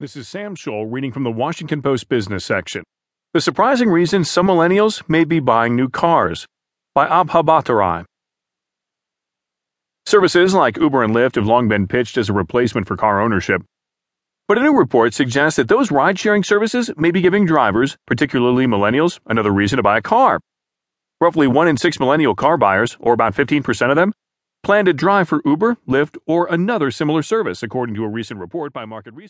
This is Sam Scholl reading from the Washington Post business section. The surprising reason some millennials may be buying new cars by Abha Bhattarai. Services like Uber and Lyft have long been pitched as a replacement for car ownership. But a new report suggests that those ride sharing services may be giving drivers, particularly millennials, another reason to buy a car. Roughly one in six millennial car buyers, or about 15% of them, plan to drive for Uber, Lyft, or another similar service, according to a recent report by Market Research.